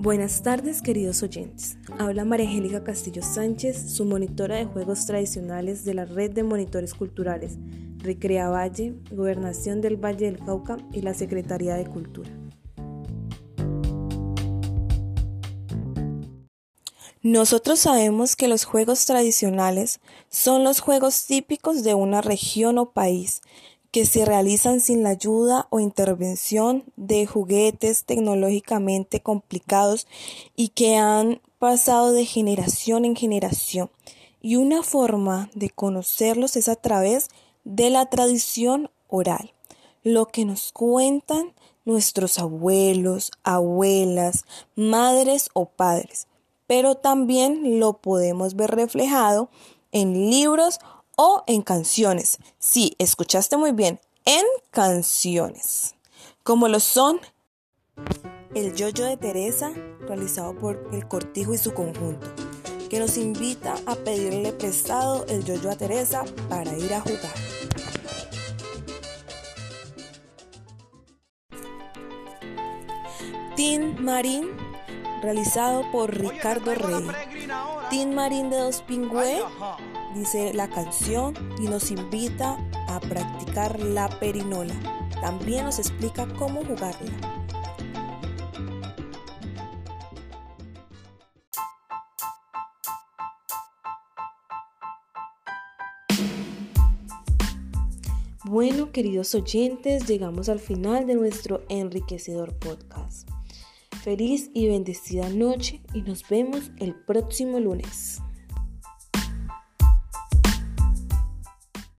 Buenas tardes queridos oyentes. Habla María Angélica Castillo Sánchez, su monitora de juegos tradicionales de la Red de Monitores Culturales, Recrea Valle, Gobernación del Valle del Cauca y la Secretaría de Cultura. Nosotros sabemos que los juegos tradicionales son los juegos típicos de una región o país que se realizan sin la ayuda o intervención de juguetes tecnológicamente complicados y que han pasado de generación en generación. Y una forma de conocerlos es a través de la tradición oral, lo que nos cuentan nuestros abuelos, abuelas, madres o padres, pero también lo podemos ver reflejado en libros o en canciones. Sí, escuchaste muy bien, en canciones. Como lo son el yoyo de Teresa, realizado por el Cortijo y su conjunto, que nos invita a pedirle prestado el yoyo a Teresa para ir a jugar. Tin Marín, realizado por Ricardo Rey. Tin Marín de Dos Pingüe dice la canción y nos invita a practicar la perinola. También nos explica cómo jugarla. Bueno, queridos oyentes, llegamos al final de nuestro enriquecedor podcast. Feliz y bendecida noche y nos vemos el próximo lunes.